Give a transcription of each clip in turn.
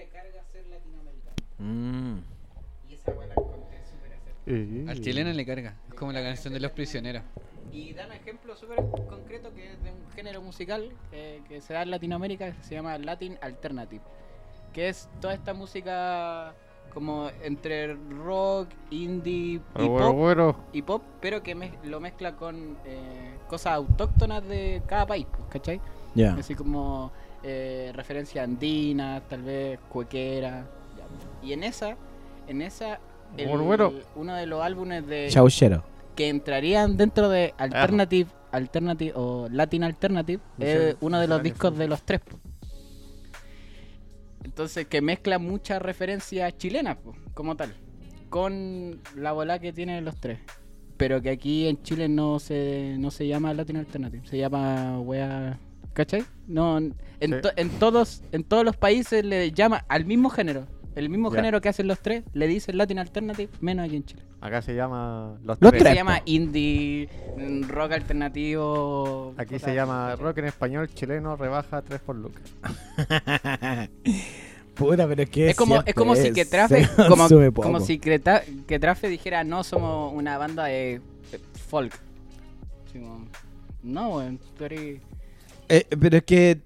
le carga ser latinoamericano. Mm. Y esa weá la encontré súper acertada. Al chileno le carga. Es como la canción de los prisioneros. Y da un ejemplo súper concreto que es de un género musical eh, que se da en Latinoamérica que se llama Latin Alternative. Que es toda esta música como entre rock, indie y pop, y pop, pero que mez- lo mezcla con eh, cosas autóctonas de cada país, ¿cachai? Así como eh, referencia andina, tal vez cuequera. Y en esa, en esa, el- uno de los álbumes de Chauchero. que entrarían dentro de Alternative, Alternative o Latin Alternative, es uno de los discos de los tres. Entonces, que mezcla muchas referencias chilenas, po, como tal, con la bola que tienen los tres. Pero que aquí en Chile no se, no se llama Latin Alternative, se llama wea. ¿Cachai? No, en, Sí. to- en todos en todos los países le llama al mismo género. El mismo género que hacen los tres, le dicen Latin Alternative, menos aquí en Chile. Acá se llama Los, Los Tres. Se llama indie, mm, rock alternativo. Aquí se llama rock en español chileno rebaja 3 por look. Puta, pero es que Es como, es como si que Trafe, se como, como si que, que Trafe dijera, no, somos una banda de, de folk. No, weón, tú eres... Eh, pero es que.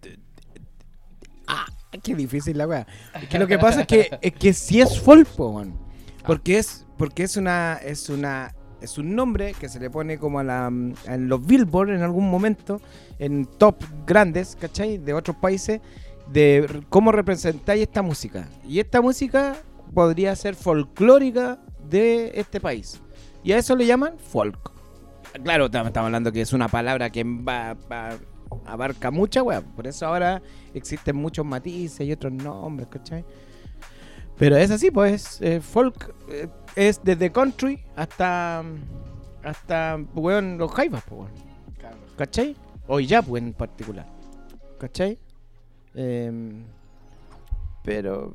Ah, qué difícil la weá. Es que lo que pasa es que, es que sí es folk, po, weón. Porque es, porque es una, es una, es un nombre que se le pone como a la, en los Billboard en algún momento, en top grandes, ¿cachai? De otros países, de cómo representáis esta música. Y esta música podría ser folclórica de este país. Y a eso le llaman folk. Claro, tam- estamos hablando que es una palabra que va, va- abarca mucha weá. Por eso ahora existen muchos matices y otros nombres, ¿cachai? Pero es así, pues, eh, folk eh, es desde country hasta, hasta, weón, los jaivas, pues, weón. ¿Cachai? O Yapu en particular. ¿Cachai? Em, pero,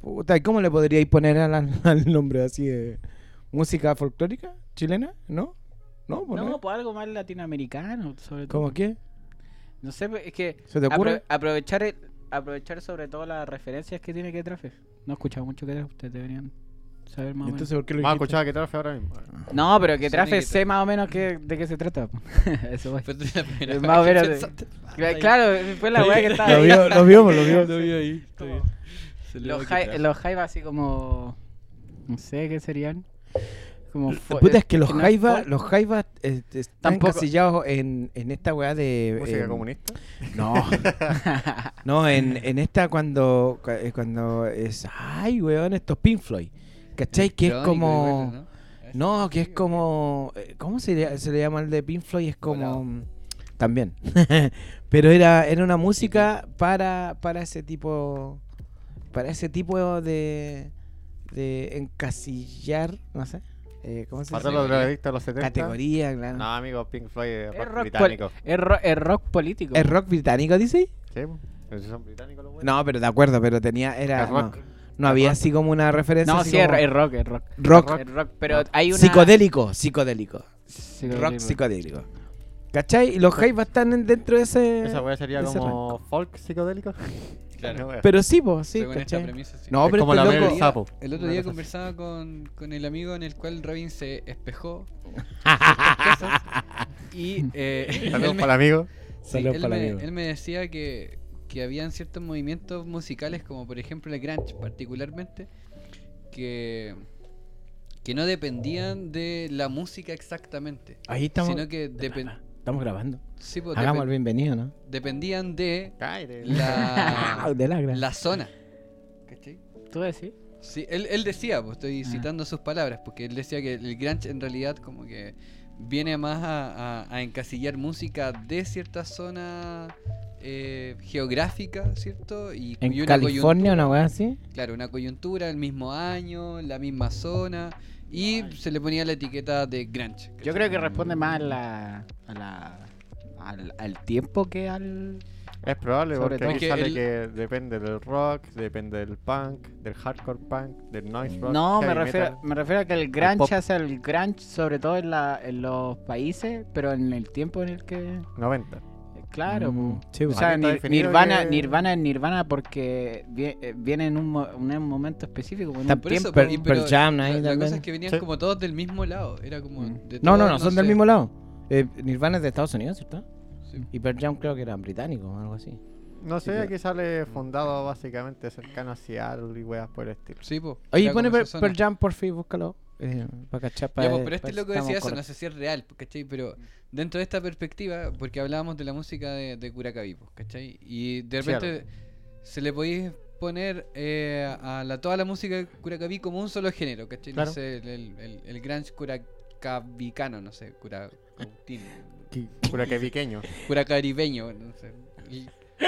puta, ¿y ¿cómo le podríais poner al, al nombre así de música folclórica chilena? ¿No? ¿No? pues No, pues algo más latinoamericano, sobre todo. ¿Cómo qué? No sé, es que ¿Se te ocurre? apro- aprovechar, el- aprovechar sobre todo las referencias que tiene que Trafe. No he escuchado mucho que Trafe, ustedes deberían saber más o menos. Entonces, ¿por qué lo Vamos a dijiste? escuchar que trafe ahora mismo. No, pero que Sony Trafe que sé más o menos que, de qué se trata. Eso voy. Más o que menos de- pensaste. Cla- Claro, fue la weá que estaba Lo ahí. vio, lo vimos, lo vimos. Lo vi ahí. está bien. Se le Los, a quitar. los jaivas así como... No sé qué serían. Como fo- Puta, es que los jaivas, los jaivas eh, están Tampoco- encasillados en, en esta weá de... Música comunista. No, no, en, en esta cuando, cu- eh, cuando es... Ay, weón, estos Pink Floyd. ¿Cachai? Que es como... No, que es como... eh, ¿Cómo se le, se le llama el de Pink Floyd? Es como... Volado. También. Pero era, era una música para, para ese tipo... Para ese tipo de... De encasillar, no sé. Eh, ¿Cómo se Pasó llama? los drogadictos los 70. Categoría, claro. No, amigo, Pink Floyd es rock rock, británico. es, ro- es rock político. ¿Es rock británico, dice? Sí, po. Pero si son británicos los buenos. No, pero de acuerdo, pero tenía... Era, Es rock. No, no había rock. así como una referencia. No, sí, es, como es rock, es rock. rock, Es rock, pero hay una... psicodélico, psicodélico. Psicodélico. Rock psicodélico. ¿Cachai? Y los jaivas están en- dentro de ese... Esa weá sería ese como folk psicodélico. Claro. Pero sí, pues, sí, Según esta ¿cachai? premisa, sí. No, Es pero como este la miel loco... del sapo. El otro día conversaba con, con el amigo en el cual Robin se espejó y eh, Saludos él, me, para el amigo. sí, Saludos él para el me- amigo. él me decía que, que habían ciertos movimientos musicales como por ejemplo el grunge particularmente que que no dependían de la música exactamente Ahí estamos... sino que depen- Estamos grabando. sí, pues, Hagamos el bienvenido, ¿no? dependían de la, de la gran. la zona ¿cachai? ¿Tú decís? Sí, él, él decía, pues estoy Ah. citando sus palabras, porque él decía que el grunge en realidad como que viene más a, a- a encasillar música de cierta zona eh, geográfica, ¿cierto? Y, En una California, una weá así. Claro, una coyuntura, el mismo año, la misma zona, y se le ponía la etiqueta de grunge. Yo creo que responde más a la, a la, al, al tiempo que al... Es probable Sobre porque todo. aquí Que sale el- que depende del rock, depende del punk, del hardcore punk, del noise rock. No, me heavy refiero, metal. me refiero a que el pop. grunge hace el grunge sobre todo en, la, en los países, pero en el tiempo en el que... 90. Claro, Mm, sí, O sea, Nirvana, que- Nirvana es Nirvana porque eh, viene en un, mo- en un momento específico. en un Está Por eso, Pearl- po, y- Pearl pero Jam la, ahí la también. cosa es que venían Sí. como todos del mismo lado. Era como. Mm. de No, no, todos, no, son del mismo lado. Eh, Nirvana es de Estados Unidos, ¿cierto? Sí. Y Pearl Jam creo que era británico o algo así. No sé, Sí, aquí sale fundado básicamente cercano a Seattle y weas por el estilo. Sí, po. Oye, pone Per-. Pearl Jam, por fin, búscalo. Eh, para cachar, Ya, para- pues, pero este loco decía eso, no sé si es real, pues, ¿cachai? Pero dentro de esta perspectiva, porque hablábamos de la música de, de Curacaví, pues, ¿cachai? Y de Claro. repente se le podéis poner eh, a la, toda la música de Curacaví como un solo género, ¿cachai? Claro. No sé, el, el, el, curacavicano, no sé, que pequeño. curacaribeño, no sé. Y-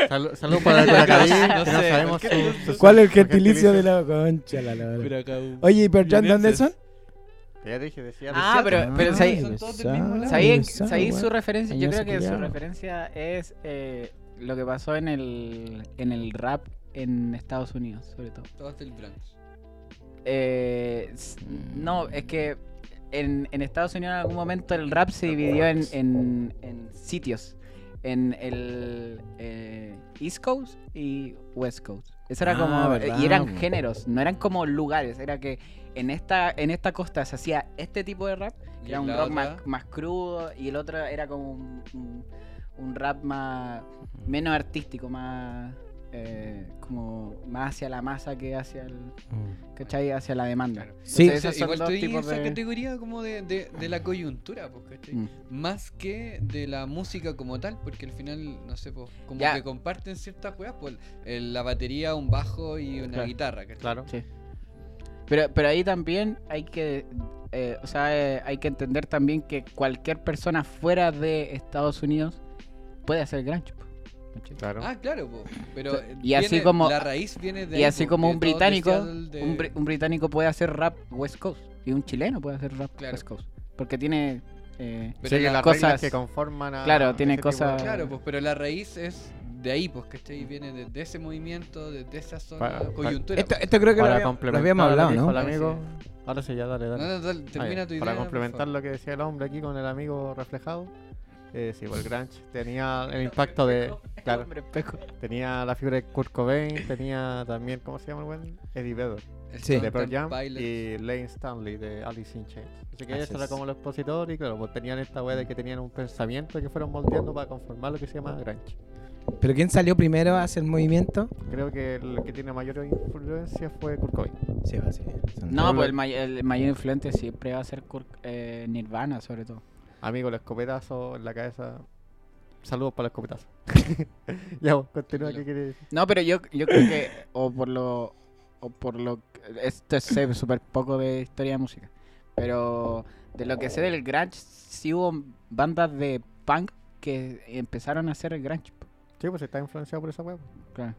Salud salud para el Curacaví, No que no sé, sabemos cualquier- su- su- ¿Cuál es el gentilicio de la concha? La, la- la? Oye, ¿y Pearl Jam dónde son? Ya te dije, decía Ah, pero, pero Ah, ¿sabéis- son todos del mismo lado. ¿sabéis Sabe, sabéis su referencia? Yo creo que su referencia es eh, lo que pasó en el, en el rap en Estados Unidos, sobre todo. Todos del Bronx. Eh, no, es que en, en Estados Unidos en algún momento el rap se dividió en, en- en sitios. En el eh, East Coast y West Coast. Eso era Ah, como. verdad, y eran géneros, no eran como lugares. Era que en esta, en esta costa se hacía este tipo de rap, Y que era un rock más, más crudo, y el otro era como un, un- un rap más. menos artístico, más. eh, como más hacia la masa que hacia el. Mm. ¿Cachai? Hacia la demanda. Claro. Sí. Entonces, Igual estoy en esa de- categoría como de, de, de la coyuntura, pues, ¿cachai? Mm. Más que de la música como tal, porque al final, no sé, pues, como Ya. que comparten ciertas weas, pues, el- la batería, un bajo y una Claro. guitarra, ¿cachai? Claro. Sí. Pero, pero ahí también hay que, eh, o sea, eh, hay que entender también que cualquier persona fuera de Estados Unidos puede hacer ¿cachai? Claro. Ah, claro, po, pero O sea, y así viene- como- la raíz viene de Y así po, como un británico, de- un, bri- un británico puede hacer rap West Coast y un chileno puede hacer rap Claro. West Coast, porque tiene eh, pero las cosas- reglas que conforman a. Claro, tiene de- cosas- Claro, pues, pero la raíz es de ahí, pues, ¿cachai? Viene de, de ese movimiento, de, de esa zona coyuntura. Esto, esto creo que lo, Para había- lo complementar habíamos hablado, ¿no? el amigo. Ahora sí, ya dale, No, dale. no, dale, Ah, termina tu idea. Para complementar lo que decía el hombre aquí con el amigo reflejado. Eh, sí, pues el grunge tenía el impacto de. Claro, tenía la figura de Kurt Cobain, tenía también, ¿cómo se llama el buen? Eddie Vedder, Sí. De Pearl Jam, Pilots. y Lane Stanley de Alice in Chains. Así que Así ese era es. como el expositor, y claro, pues tenían esta wea de que tenían un pensamiento que fueron moldeando para conformar lo que se llama grunge. Pero ¿quién salió primero a hacer movimiento? Creo que el que tiene mayor influencia fue Kurt Cobain. Sí, va, sí. No, pues el, may- el mayor influente siempre va a ser Kurt- eh, Nirvana, sobre todo. Amigo, el escopetazo en la cabeza. Saludos para el escopetazo. ya, vos, continúa, ¿qué quieres decir? No, pero yo, yo creo que, o por lo, o por lo, esto sé súper poco de historia de música, pero de lo que sé del grunge, sí hubo bandas de punk que empezaron a hacer el grunge. Sí, pues está influenciado por esa web. claro.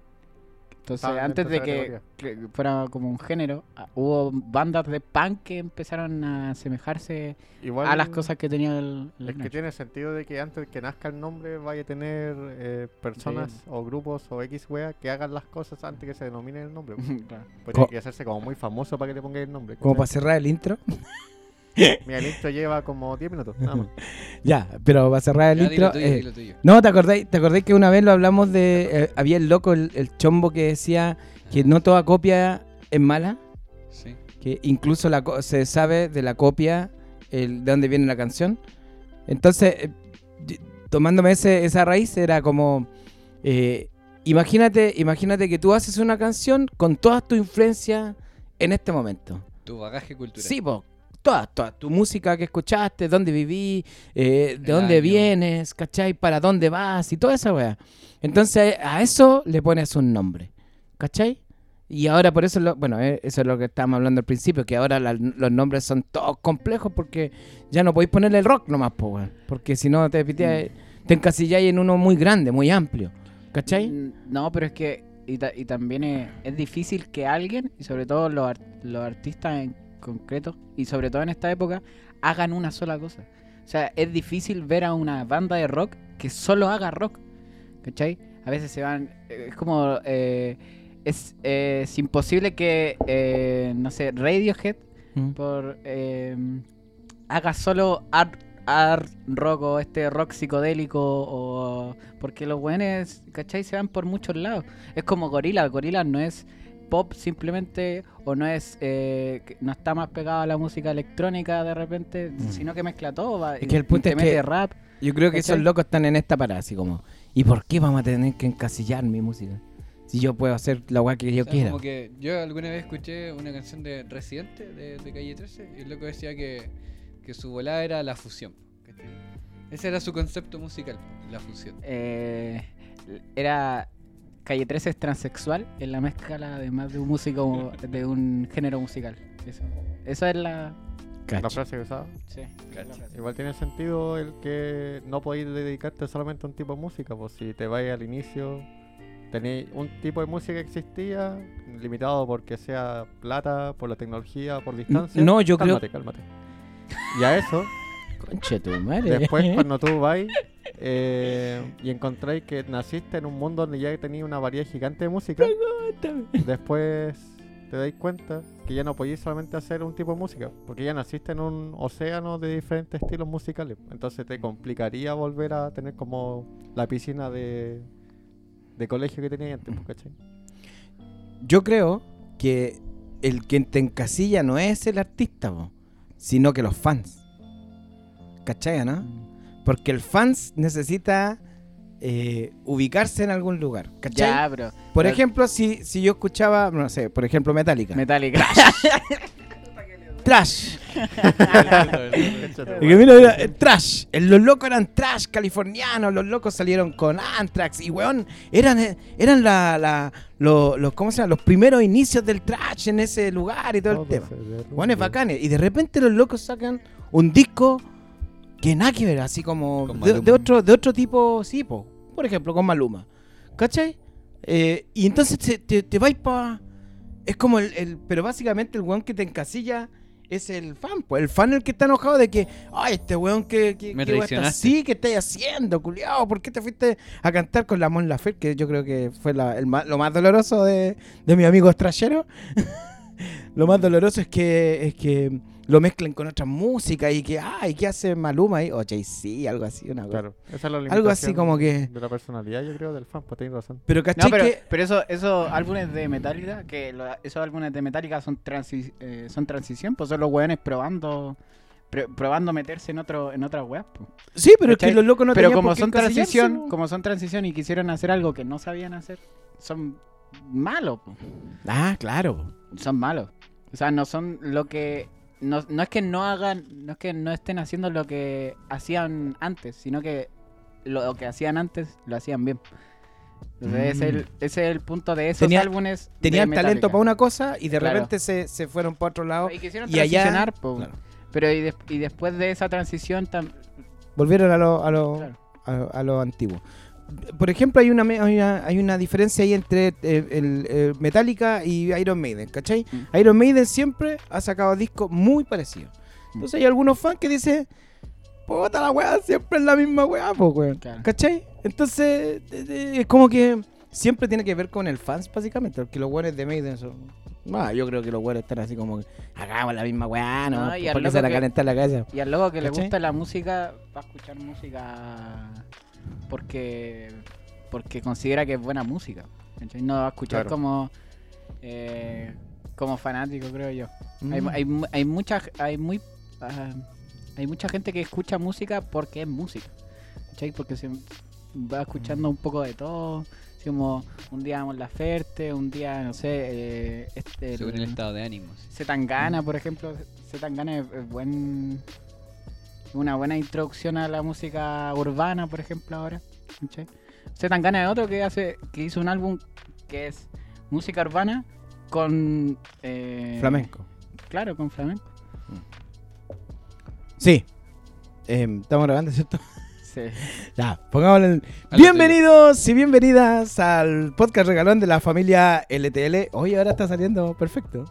Entonces, antes de que, que fuera como un género, ah, hubo bandas de punk que empezaron a asemejarse Igual a las cosas que tenía el, el Es que tiene sentido de que antes que nazca el nombre vaya a tener eh, personas o grupos o X wea que hagan las cosas antes que se denomine el nombre. pues. Claro. Pues tiene que hacerse como muy famoso para que le pongáis el nombre. Como para cerrar el intro. Mira, el intro lleva como 10 minutos. Nada más. Ya, pero para cerrar el Ya, dilo intro. tuyo, eh, dilo tuyo. No, ¿te acordáis, ¿te acordáis que una vez lo hablamos de... eh, había el loco, el, el chombo que decía que no toda copia es mala? Sí. Que incluso la co- se sabe de la copia el, de dónde viene la canción. Entonces, eh, y- tomándome ese, esa raíz, era como... eh, imagínate, imagínate que tú haces una canción con toda tu influencia en este momento. Tu bagaje cultural. Sí, po, toda, toda tu música que escuchaste, dónde viví, eh, de El dónde año. vienes, ¿cachai? Para dónde vas y toda esa weá. Entonces a eso le pones un nombre, ¿cachai? Y ahora por eso, lo- bueno, eh, eso es lo que estábamos hablando al principio, que ahora la- los nombres son todos complejos porque ya no podéis ponerle el rock nomás, po, weón. Porque si no te, piteas- te encasilláis en uno muy grande, muy amplio, ¿cachai? Mm, No, pero es que y, ta- y también es, es difícil que alguien, y sobre todo los, los artistas en concreto, y sobre todo en esta época, hagan una sola cosa. O sea, es difícil ver a una banda de rock que solo haga rock. ¿Cachai? A veces se van... eh, Es como... eh, es, eh, es imposible que, eh, no sé, Radiohead Mm. por, eh, haga solo art, art rock o este rock psicodélico o porque los buenos, ¿cachai? Se van por muchos lados. Es como Gorila, Gorila no es pop simplemente o no es eh, no está más pegado a la música electrónica de repente, Mm. sino que mezcla todo, va, Es que el punto es que- rap. Yo creo que ¿Cachai? esos locos están en esta parada, así como, ¿y por qué vamos a tener que encasillar mi música? Si yo puedo hacer la weá que yo O sea, quiera. Como que yo alguna vez escuché una canción de Residente de, de Calle 13 y el loco decía que, que su volada era la fusión. ¿cachai? Ese era su concepto musical, la fusión. Eh, era Calle 13 es transexual en la mezcla de más de un músico de un género musical. Eso, eso es la. La frase que usaba. sí. Igual tiene sentido el que no podéis dedicarte solamente a un tipo de música, pues si te vais al inicio, tenéis un tipo de música que existía, limitado porque sea plata, por la tecnología, por distancia. no, yo creo- cálmate, Cálmate, Y a eso, Conche tu madre. después cuando tú vais eh, y encontráis que naciste en un mundo donde ya tenías una variedad gigante de música, después te dais cuenta que ya no podéis solamente hacer un tipo de música, porque ya naciste en un océano de diferentes estilos musicales. Entonces te complicaría volver a tener como la piscina de, de colegio que tenías antes, pues, ¿cachai? Yo creo que el que te encasilla no es el artista, po, sino que los fans. ¿Cachai, no? Porque el fans necesita eh, ubicarse en algún lugar. ¿Cachai? Ya, bro. por pero- ejemplo, si, si yo escuchaba, no sé, por ejemplo, Metallica. Metallica. trash. Y que mira, mira, eh, trash. Eh, Los locos eran trash californianos. Los locos salieron con Anthrax. Y weón, eran, eran la, la- lo- los, ¿cómo se llama? los primeros inicios del trash en ese lugar y todo el tema. Bueno, es bacanes. Y de repente los locos sacan un disco que nada que ver, así como de, otro, de otro tipo, sí, po. por ejemplo, con Maluma. ¿Cachai? Eh, y entonces te, te, te vais pa... Es como el, el- Pero básicamente el weón que te encasilla es el fan, pues. El fan el que está enojado de que, ay, este weón que... que Me que traicionaste. así, ¿qué estáis haciendo, culiao? ¿Por qué te fuiste a cantar con la Mon Laferte? Que yo creo que fue la- el lo más doloroso de, de mi amigo extranjero. Lo más doloroso es que es que lo mezclen con otra música y que, ay, ¿qué hace Maluma ahí? O Jay-Z, algo así, una cosa. Claro, esa es la Algo así como que... De la personalidad, yo creo, del fan, pues tenés razón. Pero No, ¿cachai pero, que...? pero eso, esos álbumes de Metallica, que lo- esos álbumes de Metallica son transi- eh, son transición, pues son los weones probando pr- probando meterse en otro en otras weas. pues. Sí, pero es que los locos no pero tenían como por qué son transición, po. como son transición y quisieron hacer algo que no sabían hacer, son malos, pues. Ah, claro. son malos. O sea, no son lo que no, no es que no hagan, no es que no estén haciendo lo que hacían antes, sino que lo que hacían antes lo hacían bien. Entonces, ese, es el, ese es el punto de esos Tenía- álbumes. de Tenían talento para una cosa y de Claro. repente se, se fueron para otro lado. Y quisieron y allá- transicionar, po. Claro. pero y, des- y después de esa transición tam- Volvieron a lo, a lo, Claro. a, a lo antiguo. Por ejemplo, hay una, hay una, hay una diferencia ahí entre eh, el, eh, Metallica y Iron Maiden, ¿cachai? Mm. Iron Maiden siempre ha sacado discos muy parecidos. Entonces hay algunos fans que dicen, puta la weá, siempre es la misma weá, pues weón. Claro. ¿Cachai? Entonces, es como que siempre tiene que ver con el fans, básicamente, porque los weones de Maiden son... Ah, yo creo que los weones están así como que hagamos la misma weá, ¿no? No, y al ¿Por qué loco se la que- calentar la cabeza? y al loco que le gusta la música va a escuchar música porque porque considera que es buena música. ¿cachai? No va a escuchar Claro. como eh, como fanático, creo yo. Hay, Mm. hay, hay mucha hay muy ah, hay mucha gente que escucha música porque es música. ¿cachai? Porque se va escuchando un poco de todo. Como un día vamos la Ferte, un día, no sé, eh, este, Según el estado de ánimos. Zetangana, por ejemplo. Zetangana es, es buen, una buena introducción a la música urbana, por ejemplo, ahora. ¿cachai? Zetangana es otro que hace que hizo un álbum que es música urbana con... eh, Flamenco. Claro, con flamenco. Sí. Em, estamos grabando, ¿cierto? Sí. Ya, pongámosle Bienvenidos y bienvenidas al podcast regalón de la familia LTL. Oye, ahora está saliendo perfecto.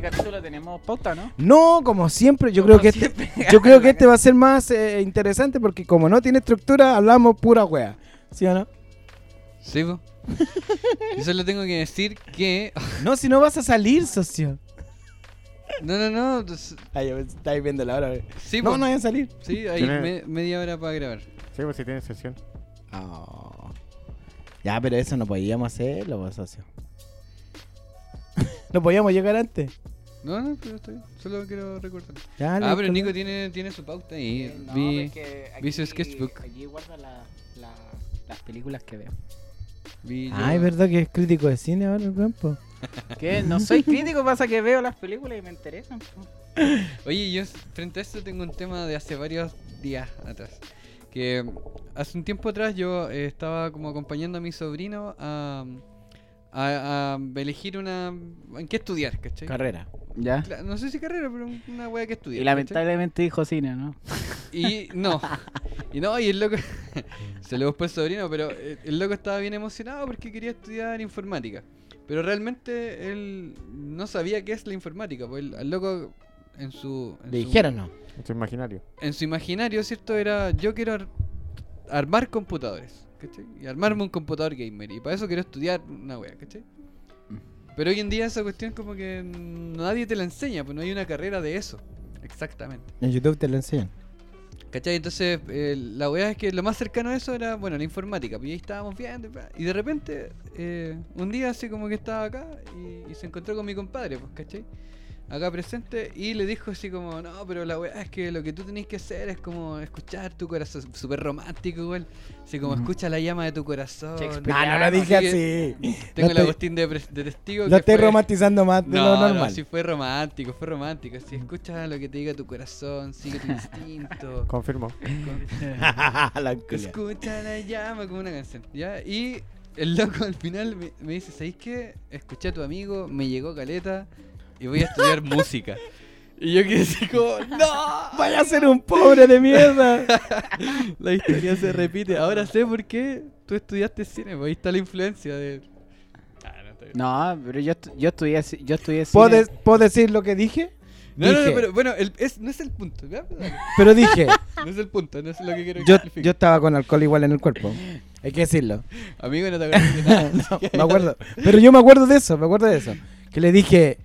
Este capítulo tenemos pauta, ¿no? No, como siempre, yo Como creo que este, yo creo que este va a ser más eh, interesante porque como no tiene estructura, hablamos pura wea. ¿Sí o no? Sí, po. Yo solo tengo que decir que. No, si no vas a salir, socio. No, no, no. ya me estáis viendo la hora. Sí, No, po. no voy a salir. Sí, hay me- media hora para grabar. Sí, pues si tiene sesión. Oh. Ya, pero eso no podíamos hacerlo, pues, socio. No podíamos llegar antes. No, no, pero está bien. Solo quiero recordar. Ya, Ah, pero Nico tiene, tiene su pauta y Eh, no, vi, vi su sketchbook. Aquí guarda la- la- las películas que veo. vi yo- Ah, es verdad que es crítico de cine ahora el campo. Que no soy crítico, pasa que veo las películas y me interesan. Oye, yo frente a esto tengo un tema de hace varios días atrás. Que hace un tiempo atrás yo eh, estaba como acompañando a mi sobrino a, a, a elegir una... en qué estudiar, ¿cachai? Carrera. Ya. No sé si carrera, pero una wea que estudiar. Y ¿cachai? lamentablemente dijo cine, ¿no? Y no. Y no, y el loco. se lo buscó el sobrino, pero eh, el loco estaba bien emocionado porque quería estudiar informática. Pero realmente él no sabía qué es la informática. Pues el, al loco en su. en Le su- dijeron no. En su imaginario. En su imaginario, ¿cierto? Era yo quiero ar- armar computadores. ¿Cachai? Y armarme un computador gamer. Y para eso quiero estudiar una wea, ¿cachai? Pero hoy en día esa cuestión como que nadie te la enseña, pues no hay una carrera de eso. Exactamente. En YouTube te lo enseñan. ¿Cachai? Entonces, eh, la weá es que lo más cercano a eso era, bueno, la informática. Pues y ahí estábamos viendo. Y de repente, eh, un día así como que estaba acá y, y se encontró con mi compadre, pues, ¿cachai? Acá presente y le dijo así como, no, pero la weá es que lo que tú tenés que hacer es como escuchar tu corazón. Súper romántico, igual. Así como, Ujú. escucha la llama de tu corazón. Ah, no lo dije Así así. Tengo la estoy- Agustín de, pres- de testigo. Lo que estoy fue- romantizando más de no, lo no, sí fue romántico, fue romántico. Si escucha lo que te diga tu corazón, sigue tu instinto. Confirmo. La. Escucha la llama como una canción, ¿ya? Y el loco al final me, me dice, ¿sabéis qué? Escuché a tu amigo, me llegó caleta y voy a estudiar música. Y yo quedé así como, ¡No! Vaya a ser un pobre de mierda. La historia se repite. Ahora sé por qué tú estudiaste cine, pues ahí está la influencia de... Ah, no. No, pero yo, yo estudié, yo estudié cine. ¿Puedo, de- puedo decir lo que dije? No, no, no, Dije. pero bueno, el- es, no es el punto, ¿ya? Pero dije, No es el punto, no es lo que quiero yo, yo estaba con alcohol igual en el cuerpo. Hay que decirlo. Amigo, no te acuerdas de nada. No, me acuerdo. Pero yo me acuerdo de eso, me acuerdo de eso. Que le dije,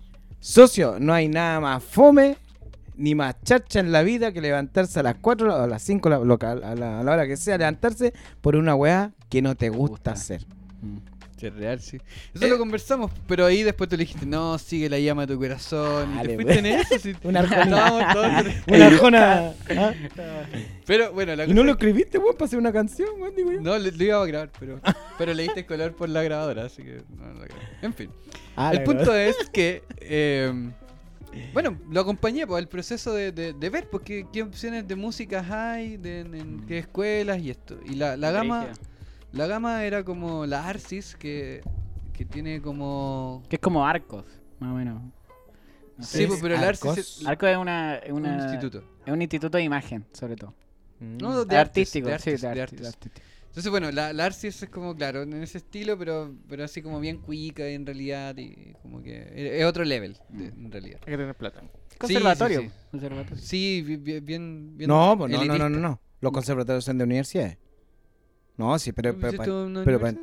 socio, no hay nada más fome ni más chacha en la vida que levantarse a las 4 o a las 5 la, lo que- a, la, a la hora que sea, levantarse por una weá que no te gusta, Gusta. hacer. Mm. Sí, es real, sí. Eso lo conversamos, pero ahí después tú le dijiste, no, sigue la llama de tu corazón. y Dale, te fuiste en eso. sí. Una arjona. Todos- Una arjona. ¿ah? Pero bueno, la Y cosa no lo escribiste, weón, para hacer una canción, weón, digo yo. No, lo, lo iba a grabar, pero, pero le diste color por la grabadora, así que no lo grabé. En fin. Ah, el la punto verdad. es que, eh, bueno, lo acompañé por el proceso de, de- de ver pues, qué, qué opciones de músicas hay, de, en, en qué escuelas y esto. Y la, la gama. La gama era como la Arcis, que, que tiene como... Que es como Arcos, más o menos. No sé. Sí, pero el Arcos. es Arcos es una, es un instituto. Es un instituto de imagen, sobre todo. No, de De artes, artístico, de sí, artes, de de artes. Entonces, bueno, la, la Arcis es como, claro, en ese estilo, pero, pero así como bien cuica en realidad y como que es otro level, de- en realidad. Hay que tener plata. Conservatorio. sí. conservatorio. Sí, bi- bi- bien... bien No, pues no, no, no, no. Los conservatorios son de universidades. No, sí, pero, pero, ¿Hiciste pero, pero universidad?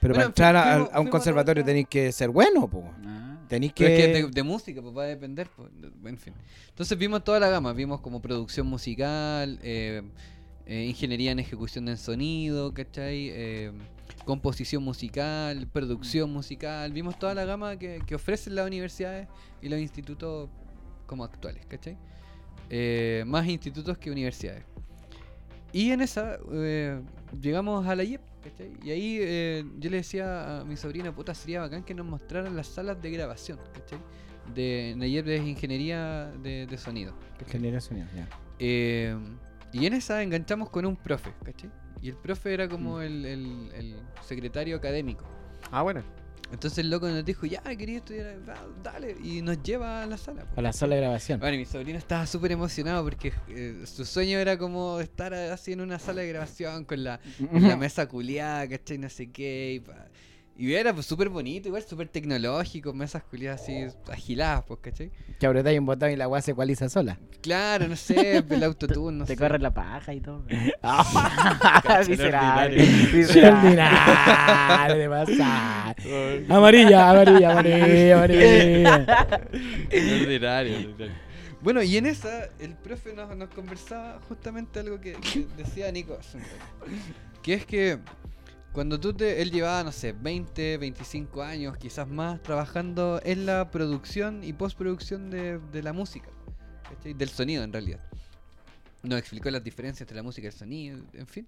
pero para entrar a, fuimos- a un conservatorio tenéis que ser bueno, pues. Ah. Tenéis que... es que de, de música, pues va a depender. Pues, de- en fin. Entonces vimos toda la gama. Vimos como producción musical, eh, eh, ingeniería en ejecución de sonido, ¿cachai? Eh, composición musical, producción musical. Vimos toda la gama que, que ofrecen las universidades y los institutos como actuales, ¿cachai? Más institutos que universidades. Y en esa eh, llegamos a la IEP, ¿cachai? Y ahí eh, yo le decía a mi sobrina, puta, sería bacán que nos mostraran las salas de grabación, ¿cachai? De, en la IEP es ingeniería de, de sonido. Ingeniería de sonido, ya. Eh, y en esa enganchamos con un profe, ¿cachai? Y el profe era como Mm. el, el- el secretario académico. Ah, bueno. Entonces el loco nos dijo, ya, quería estudiar, dale, y nos lleva a la sala. po. A la sala de grabación. Bueno, y mi sobrino estaba súper emocionado porque eh, su sueño era como estar así en una sala de grabación con la, con la mesa culiada, ¿cachai? No sé qué. Y, pa- Y era pues, súper bonito, igual súper tecnológico, mesas culiadas así agiladas, pues, ¿cachai? Que apretáis un botón y la weá se ecualiza sola. Claro, no sé, el autotune, no Te sé. corre la paja y todo. Miserable. Miserable de pasar. Amarilla, amarilla, amarilla, amarilla. Ordinario. Bueno, y en esa, el profe nos, nos conversaba justamente algo que, que decía Nico. Que es que cuando tú te. Él llevaba, no sé, 20, 25 años, quizás más, trabajando en la producción y postproducción de, de la música. ¿cachai? Del sonido, en realidad. Nos explicó las diferencias entre la música y el sonido, en fin.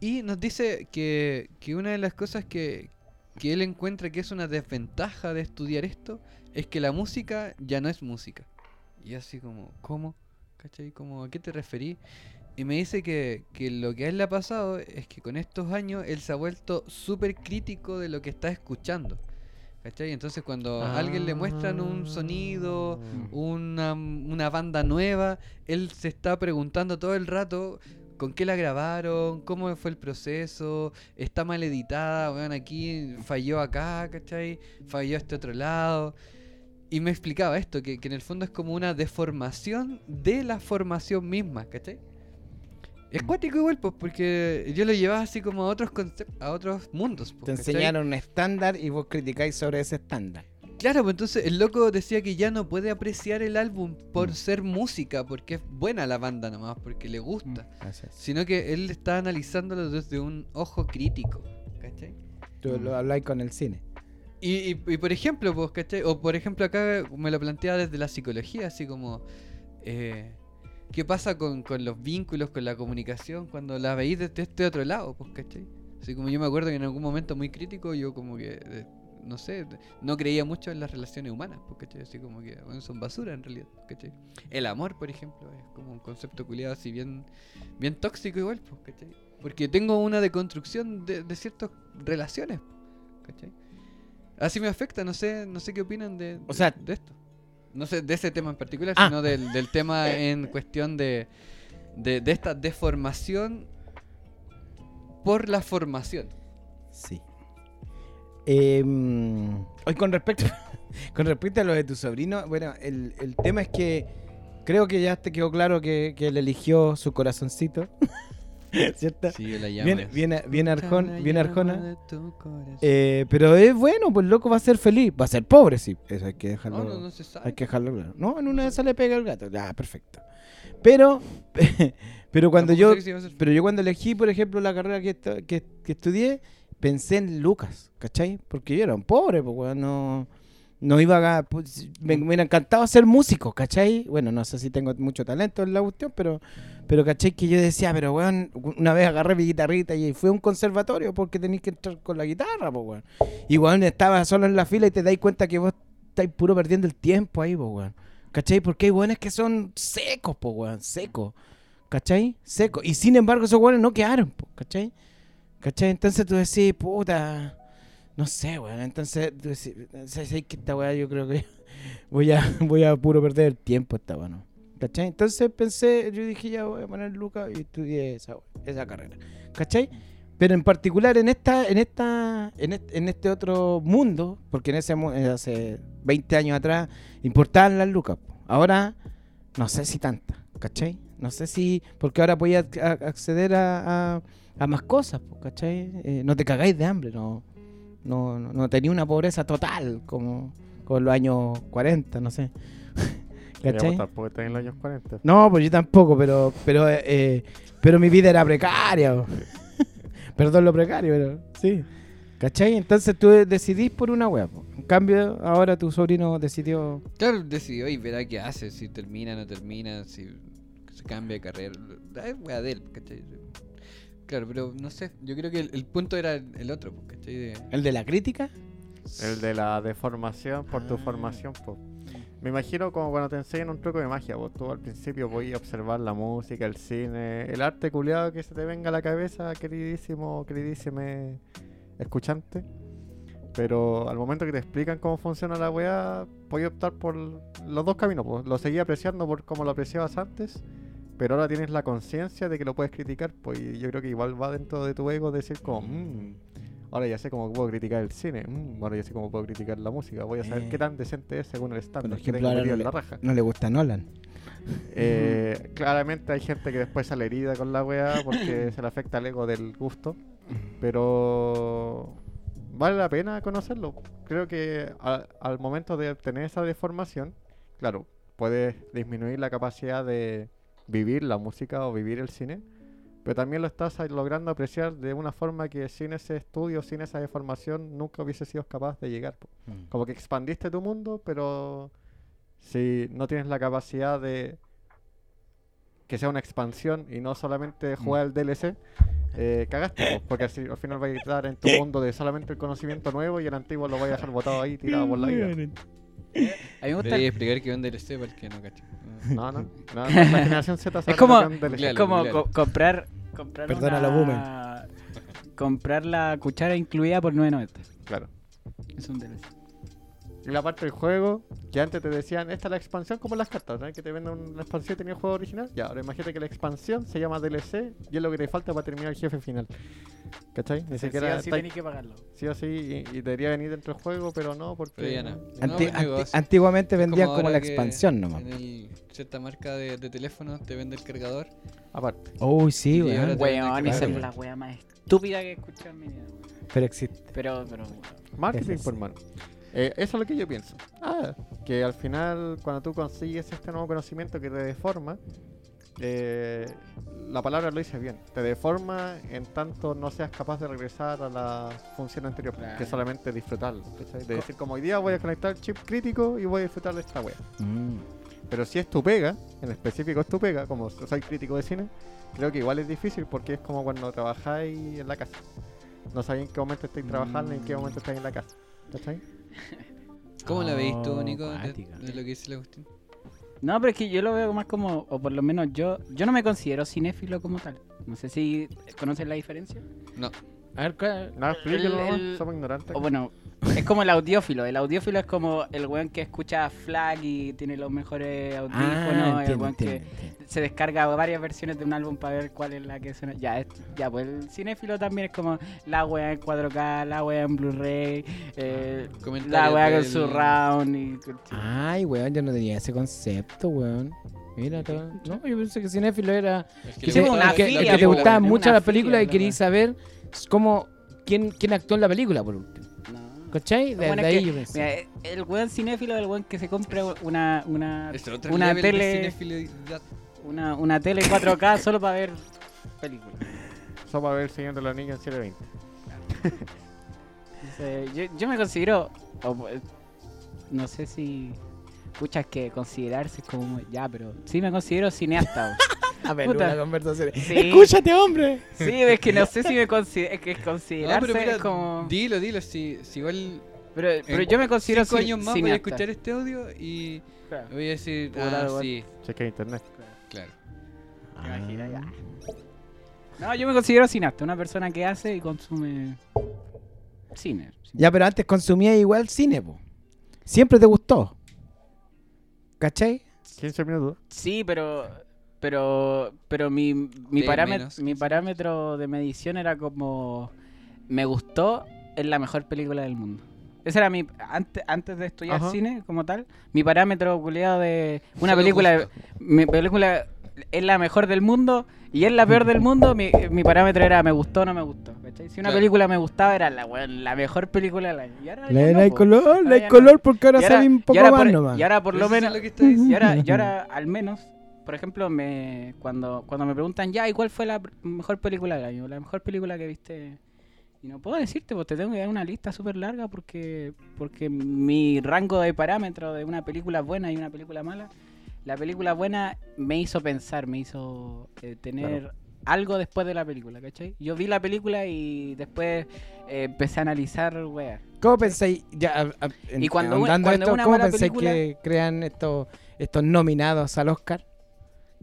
Y nos dice que, que una de las cosas que, que él encuentra que es una desventaja de estudiar esto es que la música ya no es música. Y así como, ¿cómo? ¿Cachai? Como, ¿a qué te referí? Y me dice que, que lo que a él le ha pasado es que con estos años él se ha vuelto súper crítico de lo que está escuchando. ¿Cachai? Entonces cuando a alguien le muestran un sonido, una, una banda nueva, él se está preguntando todo el rato con qué la grabaron, cómo fue el proceso, está mal editada, vean aquí, falló acá, ¿cachai? Falló este otro lado. Y me explicaba esto, que, que en el fondo es como una deformación de la formación misma, ¿cachai? Es cuático igual, pues, porque yo lo llevaba así como a otros conceptos, a otros mundos. pues, Te ¿cachai? enseñaron un estándar y vos criticáis sobre ese estándar. Claro, pues entonces el loco decía que ya no puede apreciar el álbum por Mm. ser música, porque es buena la banda nomás, porque le gusta. Es. Sino que él está analizándolo desde un ojo crítico, ¿cachai? Tú lo habláis con el cine. Y, y- y por ejemplo, pues, ¿cachai? O por ejemplo acá me lo plantea desde la psicología, así como... eh, ¿Qué pasa con, con los vínculos, con la comunicación, cuando la veis desde este otro lado, pues, ¿cachai? Así como yo me acuerdo que en algún momento muy crítico yo como que... eh, no sé, no creía mucho en las relaciones humanas, pues, ¿cachai? Así como que bueno, son basura en realidad, ¿cachai? El amor, por ejemplo, es como un concepto culiado así bien, bien tóxico igual, pues, ¿cachai? Porque tengo una deconstrucción de, de ciertas relaciones, ¿cachai? Así me afecta, no sé, no sé qué opinan de, O sea- de esto. No sé de ese tema en particular, Ah. sino del, del tema en cuestión de, de, de esta deformación por la formación. Sí. Em, hoy con respecto con respecto a lo de tu sobrino, bueno, el, el tema es que creo que ya te quedó claro que, que él eligió su corazoncito. ¿Cierto? Sí, la llamo. Bien, eso. bien, bien, arjón, llama arjona. Eh, pero es bueno, pues loco va a ser feliz. Va a ser pobre, sí. Eso hay que dejarlo. no, no, no se sabe. Hay que dejarlo claro. No, en una de esas le pega el gato. Ya, perfecto. Pero, pero cuando yo, pero yo cuando elegí, por ejemplo, la carrera que, que, que estudié, pensé en Lucas, ¿cachai? Porque yo era un pobre, pues, no, no iba a... pues, me, me hubiera ser músico, ¿cachai? Bueno, no sé si tengo mucho talento en la cuestión, pero, pero ¿cachai? Que yo decía, pero, weón, una vez agarré mi guitarrita y fue a un conservatorio porque tenéis que entrar con la guitarra, pues, weón. Y, weón, estaba solo en la fila y te dais cuenta que vos estáis puro perdiendo el tiempo ahí, pues, weón. ¿Cachai? Porque hay weones que son secos, pues, weón, secos. ¿Cachai? Secos. Y sin embargo, esos weones no quedaron, po, ¿cachai? ¿Cachai? Entonces tú decís, puta. No sé, weón. Entonces decís, ¿sabes que esta weá yo creo que voy a, voy a puro perder el tiempo esta weá, ¿no? ¿Cachai? Entonces pensé, yo dije, ya voy a poner Lucas y estudié esa, esa carrera. ¿Cachai? Pero en particular en esta, en esta, en este, otro mundo, porque en ese eh, hace 20 años atrás importaban las lucas. Ahora no sé si tanta, ¿cachai? No sé si, porque ahora voy a, a- acceder a, a- más cosas, ¿cachai? Eh, no te cagáis de hambre, no, no, no, no tenía una pobreza total como, como en los años 40, no sé. Quería ¿Cachai? porque está en los años 40. No, pues yo tampoco, pero pero eh, eh, pero mi vida era precaria. Perdón lo precario, pero sí. ¿Cachai? Entonces tú decidís por una wea. po. En cambio, ahora tu sobrino decidió... Claro, decidió y verá qué hace, si termina, no termina, si se cambia de carrera. Es wea de él, ¿cachai? Claro, pero no sé, yo creo que el, el punto era el, el otro, pues, ¿cachai? De- ¿El de la crítica? El de la deformación por tu Ah. formación, po. Me imagino como cuando te enseñan un truco de magia, vos tú al principio voy a observar la música, el cine, el arte culiado que se te venga a la cabeza, queridísimo, queridísime escuchante. Pero al momento que te explican cómo funciona la weá, puedes optar por los dos caminos. Pues. Lo seguí apreciando por como lo apreciabas antes, pero ahora tienes la conciencia de que lo puedes criticar. Pues yo creo que igual va dentro de tu ego decir como, "Mm, ahora ya sé cómo puedo criticar el cine. Mm, ahora ya sé cómo puedo criticar la música. Voy a saber Eh. qué tan decente es según el Por estándar que ejemplo, ahora no en la le, raja. no le gusta Nolan. Eh, claramente hay gente que después sale herida con la weá porque se le afecta el ego del gusto. Pero vale la pena conocerlo. Creo que a- al momento de obtener esa deformación, claro, puedes disminuir la capacidad de vivir la música o vivir el cine. Pero también lo estás logrando apreciar de una forma que sin ese estudio, sin esa deformación, nunca hubiese sido capaz de llegar. po. Como que expandiste tu mundo, pero si no tienes la capacidad de que sea una expansión y no solamente jugar el DLC, eh, cagaste, po, porque así, al final vas a estar en tu mundo de solamente el conocimiento nuevo y el antiguo lo vas a dejar botado ahí tirado por la vida. A mí me gusta Debería explicar que es un DLC para el que no cacha. No, no, no, no, la generación Z sabe como- lo que es un DLC. Claro, Es como co- comprar, comprar Perdona una- la boomer. Comprar la cuchara incluida por 9.90. Claro. Es un DLC. Y la parte del juego, que antes te decían, esta es la expansión como las cartas, ¿no? Que te venden una expansión y tenía el juego original. Ya, ahora imagínate que la expansión se llama DLC y es lo que te falta para terminar el jefe final. ¿Cachai? Ni Sí, siquiera sí tenéis que pagarlo. sí o sí y, y debería venir dentro del juego, pero no, porque... Pero ya no. no. No, Anti- anti- negocio. antiguamente vendían como, la expansión nomás. En el, cierta marca de, de teléfono te vende el cargador. Aparte. Uy, sí, Y weón. Weón, esa es la wea más estúpida que he escuchado en mi vida. Pero existe. Pero, pero. Marketing, sí. por mano. Eh, eso es lo que yo pienso. Ah, que al final, cuando tú consigues este nuevo conocimiento que te deforma, eh, la palabra lo dice bien. Te deforma en tanto no seas capaz de regresar a la función anterior, Claro. que solamente disfrutarlo. ¿cachai? De decir, como hoy día voy a conectar el chip crítico y voy a disfrutar de esta wea. Mm. Pero si es tu pega, en específico es tu pega, como soy crítico de cine, creo que igual es difícil porque es como cuando trabajáis en la casa. No sabéis en qué momento estáis trabajando y en qué momento estáis en la casa. ¿Cachai? ¿Cómo la veis tú, Oh, Nico? De, lo que dice la cuestión. No, pero es que yo lo veo más como, o por lo menos yo, yo no me considero cinéfilo como tal. No sé si conocen la diferencia. No. A ver, ¿cuál- No, explíquelo, El- nomás, el- somos ignorantes. O bueno, es como el audiófilo. El audiófilo es como el weón que escucha FLAG y tiene los mejores audífonos. Ah, el entiendo, weón entiendo, que entiendo. se descarga varias versiones de un álbum para ver cuál es la que suena. Ya, es- ya pues el cinéfilo también es como la weá en 4K, la weá en Blu-ray, eh, la weá con surround y. Ay, weón, yo no tenía ese concepto, weón. Mira. No, yo pensé que cinéfilo era Es que, le te- gusta una el que- el filia, que te po, gustaban mucho las películas y querías saber cómo quién, quién actuó en la película por último. No. ¿Cachai? Lo Desde bueno es ahí que, yo pensé. mira, el weón cinéfilo es el weón que se compra una, una, Es una tele una, una tele 4K solo para ver películas. Solo para ver el Señor de los Niños en 720. Entonces, yo, yo me considero, o, pues, no sé si, pucha, que considerarse como, ya, pero sí me considero cineasta. A ver, puta. una conversación. Sí. Escúchate, hombre. sí, es que no sé si me considero, es que No, considerarse pero mira, es como... dilo, dilo. Si, si igual Pero, pero yo me considero cinco ci- años más voy a escuchar este audio y Claro. voy a decir, Puta, ah, igual. sí, Cheque internet. claro. Imagina, ya. No, yo me considero cineasta, una persona que hace y consume cine. Ya, pero antes consumía igual cine, po. Siempre te gustó. ¿Cachai? 15 minutos. Sí, pero pero pero mi, mi, De parámet- menos, mi parámetro de medición era como me gustó es la mejor película del mundo. Ese era mi antes antes de estudiar Ajá. cine como tal, mi parámetro culiado de una Solo película mi película es la mejor del mundo y es la peor del mundo, mi, mi parámetro era me gustó o no me gustó. ¿cachai? Si una Claro. película me gustaba era la, weón, la mejor película del año. Y ahora La no, hay po. color, no hay color porque ahora Y ahora- sale un poco y ahora más por, nomás. y ahora por lo Eso es menos lo diciendo. y ahora, y ahora al menos, por ejemplo, me cuando, cuando me preguntan ya, ¿y cuál fue la mejor película del año? La mejor película que viste. Y no puedo decirte, pues te tengo que dar una lista súper larga porque, porque mi rango de parámetros de una película buena y una película mala, la película buena me hizo pensar, me hizo eh, tener algo después de la película, ¿cachai? Yo vi la película y después eh, empecé a analizar, weas. ¿Cómo pensáis, ya, a- a- en- Y cuando cuando esto, una ¿cómo pensáis película- que crean estos, estos nominados al Oscar?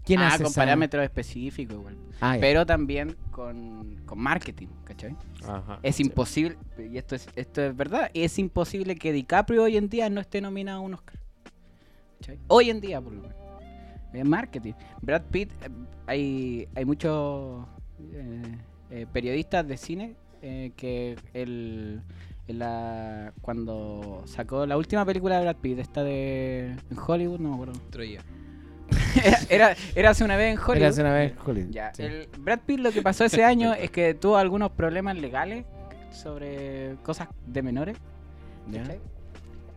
¿Quién ah, hace con esa- parámetros específicos igual. Ah, pero también con, con marketing, ¿cachai? Ajá. Es imposible, y esto es, esto es verdad, es imposible que DiCaprio hoy en día no esté nominado a un Oscar. ¿Cachai? Hoy en día, por lo menos. Es marketing. Brad Pitt, eh, hay, hay muchos eh, eh, periodistas de cine eh, que el, la, cuando sacó la última película de Brad Pitt, esta de en Hollywood, no me acuerdo. Troya. Era, era, era hace una vez en Hollywood. Era hace una vez Hollywood. Ya, sí. el Brad Pitt lo que pasó ese año es que tuvo algunos problemas legales sobre cosas de menores.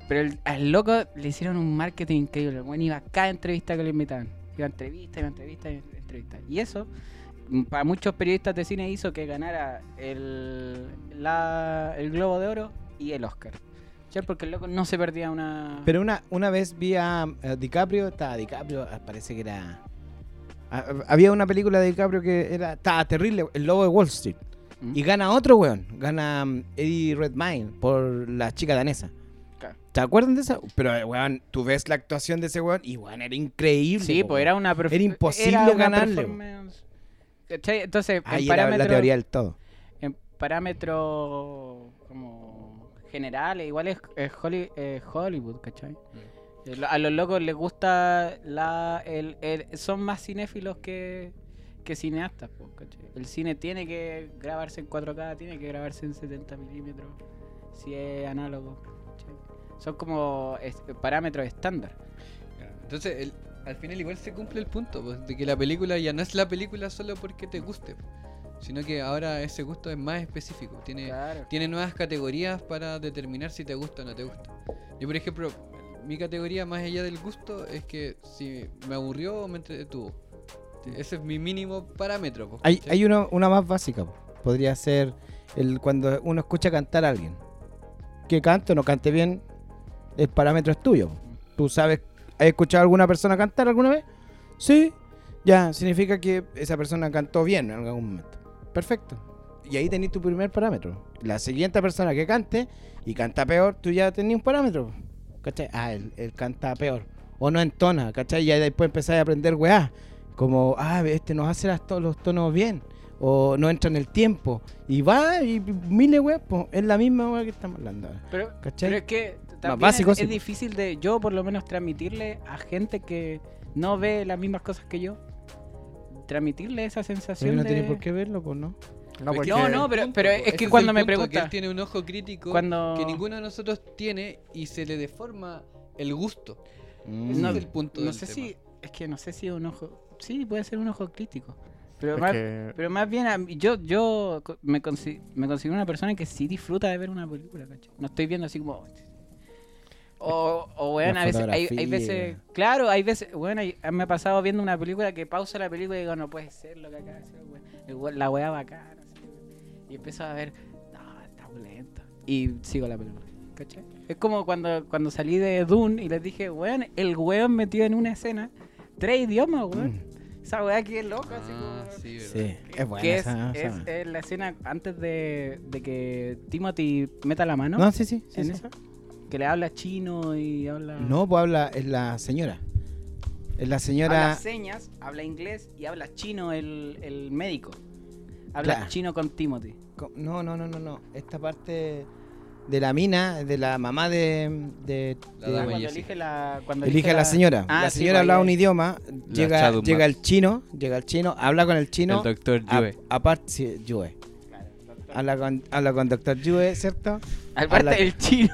Pero el- al loco le hicieron un marketing increíble. Bueno, iba a cada entrevista que le invitaban. Iba a entrevista, iba a entrevista, iba a entrevista. Y eso, mm, para muchos periodistas de cine, hizo que ganara el, la- el Globo de Oro y el Oscar. Porque el loco no se perdía una. Pero una, una vez vi a, a DiCaprio, estaba DiCaprio, ah, parece que era... ah, Había una película de DiCaprio que era estaba terrible, El Lobo de Wall Street. ¿Mm? Y gana otro weón, gana mm, Eddie Redmayne por la chica danesa. ¿Te acuerdan de esa? Pero, eh, weón, tú ves la actuación de ese weón y, weón, era increíble. Sí, pues era una Era imposible era una ganarle. Entonces, Ahí en era la teoría del todo. en parámetros como generales, igual es, es Holly- es Hollywood, ¿cachai? Eh, lo- A los locos les gusta la el, el- son más cinéfilos que, que cineastas, pues, ¿cachai? El cine tiene que grabarse en 4K, tiene que grabarse en 70 milímetros, si es análogo, ¿cachai? Son como es- parámetros estándar. Entonces, el- al final igual se cumple el punto, pues, de que la película ya no es la película solo porque te guste, sino que ahora ese gusto es más específico. Tiene, Claro. tiene nuevas categorías para determinar si te gusta o no te gusta. Yo, por ejemplo, mi categoría más allá del gusto es que si me aburrió o me entretuvo. Ese es mi mínimo parámetro. Hay, hay uno, una más básica. po. Podría ser el cuando uno escucha cantar a alguien. Que cante o no cante bien, el parámetro es tuyo. Tú sabes, ¿has escuchado a alguna persona cantar alguna vez? Sí. Ya, significa que esa persona cantó bien en algún momento. Perfecto. Y ahí tenés tu primer parámetro. La siguiente persona que cante y canta peor, tú ya tenés un parámetro. ¿Cachai? Ah, él, él canta peor. O no entona, ¿cachai? Y ahí después empezás a aprender weá. Como, ah, este nos hace las to- los tonos bien. O no entra en el tiempo. Y va, y miles weá, pues es la misma weá que estamos hablando. Pero, ¿Cachai? pero es que también básico, es, sí, es po. difícil de yo por lo menos transmitirle a gente que no ve las mismas cosas que yo. Transmitirle esa Pero sensación no de... tiene por qué verlo, pues no. No, Pero porque- No, no, pero, pero es Ese que cuando me punto, que pregunta él tiene un ojo crítico cuando que ninguno de nosotros tiene y se le deforma el gusto. Ese no, es el punto no del sé tema. si es que no sé si un ojo sí puede ser un ojo crítico pero más que- pero más bien a mí- yo yo me, consi- me considero una persona que sí disfruta de ver una película ¿cachai? no estoy viendo así como o, o weón, a veces hay, hay veces claro hay veces bueno me ha pasado viendo una película que pausa la película y digo no puede ser lo que acaba de hacer weón. Weón- la weá bacana así, y empiezo a ver no está muy lento y sigo la película ¿cachai? Es como cuando, cuando salí de Dune y les dije, weón, el weón metió en una escena tres idiomas, weón. Esa weá que es loca, así Ah, como- sí, verdad. Sí, es buena que es, esa- es- esa- es la escena antes de, de que Timothy meta la mano No, sí, sí. sí, en sí. esa. Que le habla chino y habla. No, pues habla, es la señora. Es la Habla señora. señas, habla inglés y habla chino el, el médico. Habla Claro. chino con Timothy. No, no, no, no, no. Esta parte de la mina, de la mamá de. de- La de- dama cuando Jessica. elige la. Cuando elige a la señora. Ah, la sí, señora pues, habla ahí- un idioma, llega, llega el chino, llega el chino, habla con el chino. El doctor Yue. Aparte, sí, Yue. Habla con, habla con Doctor Yue, ¿cierto? Aparte habla- el chino.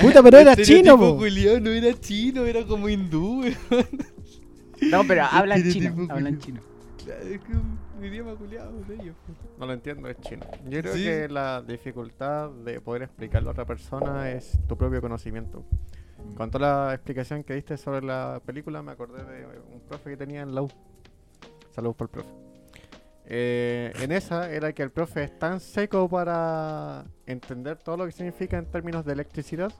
Puta, pero era chino, po. no era chino, era como hindú, weón. No, pero hablan chino. Hablan chino. Claro, es que un idioma culiado de ellos. No lo entiendo, es chino. Yo creo Sí. que la dificultad de poder explicarlo a otra persona es tu propio conocimiento. Con toda la explicación que diste sobre la película, me acordé de un profe que tenía en la U. Saludos por el profe. Eh, en esa era que el profe es tan seco para entender todo lo que significa en términos de electricidad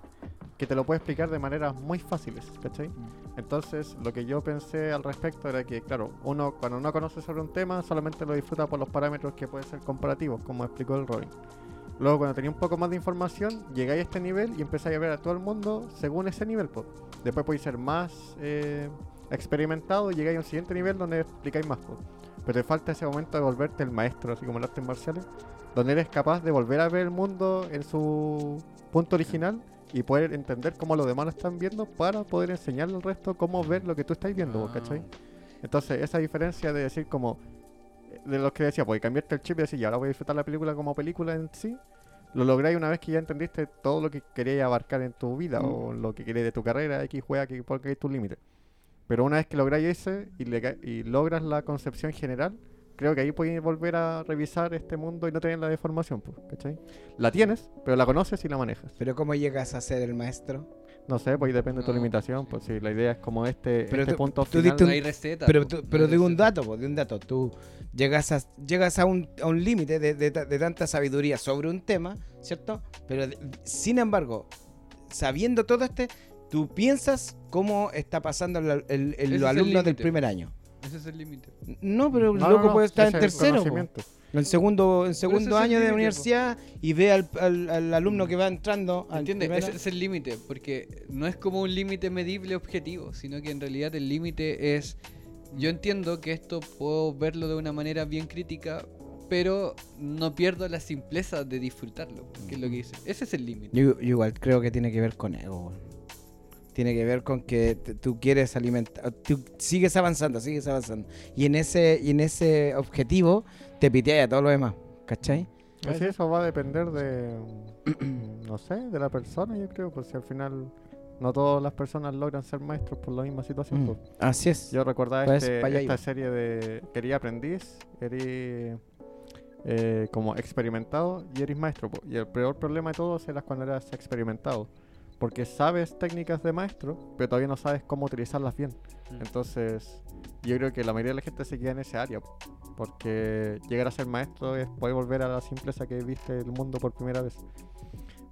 que te lo puede explicar de maneras muy fáciles, ¿cachai? Entonces, lo que yo pensé al respecto era que, claro, uno cuando no conoce sobre un tema solamente lo disfruta por los parámetros que pueden ser comparativos, como explicó el Robin. Luego, cuando tenía un poco más de información, llegáis a este nivel y empezáis a ver a todo el mundo según ese nivel. po. Después podéis ser más eh, experimentado y llegáis a un siguiente nivel donde explicáis más. po. Pero te falta ese momento de volverte el maestro, así como en artes marciales, donde eres capaz de volver a ver el mundo en su punto original y poder entender cómo los demás lo están viendo para poder enseñarle al resto cómo ver lo que tú estás viendo, po, ¿cachai? Ah. Entonces, esa diferencia de decir como de los que decía, pues cambiaste el chip y decís, ya ahora voy a disfrutar la película como película en sí. Lo lográis una vez que ya entendiste todo lo que querías abarcar en tu vida Mm. o lo que querías de tu carrera, X juega, que porque hay tus límites. Pero una vez que lográis ese y, le y logras la concepción general, creo que ahí puedes volver a revisar este mundo y no tener la deformación, pues, ¿cachai? La tienes, pero la conoces y la manejas. Pero ¿cómo llegas a ser el maestro? No sé, pues ahí depende de tu No, limitación, pues si la idea es como este, Pero este tú- punto tú final. No un- hay receta. Pero, po, tú- no pero hay digo un dato, po, de un dato. Tú llegas a, llegas a un, a un límite de, de de tanta sabiduría sobre un tema, ¿cierto? Pero de- sin embargo, sabiendo todo este, tú piensas cómo está pasando el, el- el- los el alumnos del límite. primer año. Ese es el límite. No, pero el No, loco no, no, puede estar ese en el tercero, en segundo, en segundo el año de po. universidad y ve al, al- al alumno que va entrando. al ¿Entiendes? Ese es el límite, porque no es como un límite medible objetivo, sino que en realidad el límite es, yo entiendo que esto puedo verlo de una manera bien crítica, pero no pierdo la simpleza de disfrutarlo, que es lo que dice. Ese es el límite. Yo, yo igual creo que tiene que ver con ego. Tiene que ver con que tú quieres alimentar, tú sigues avanzando, sigues avanzando. Y en ese, y en ese objetivo te piteas a todo lo demás. ¿Cachai? Pues sí, eso va a depender de, no sé, de la persona, yo creo, pues si al final no todas las personas logran ser maestros por la misma situación. Mm, pues. Así es. Yo recordaba Pues, este- esta iba. serie de Quería aprendiz, eres eh, como experimentado y eres maestro. po. Y el peor problema de todos era cuando eras experimentado. Porque sabes técnicas de maestro, pero todavía no sabes cómo utilizarlas bien. Mm. Entonces, yo creo que la mayoría de la gente se queda en ese área. po. Porque llegar a ser maestro es poder volver a la simpleza que viste el mundo por primera vez.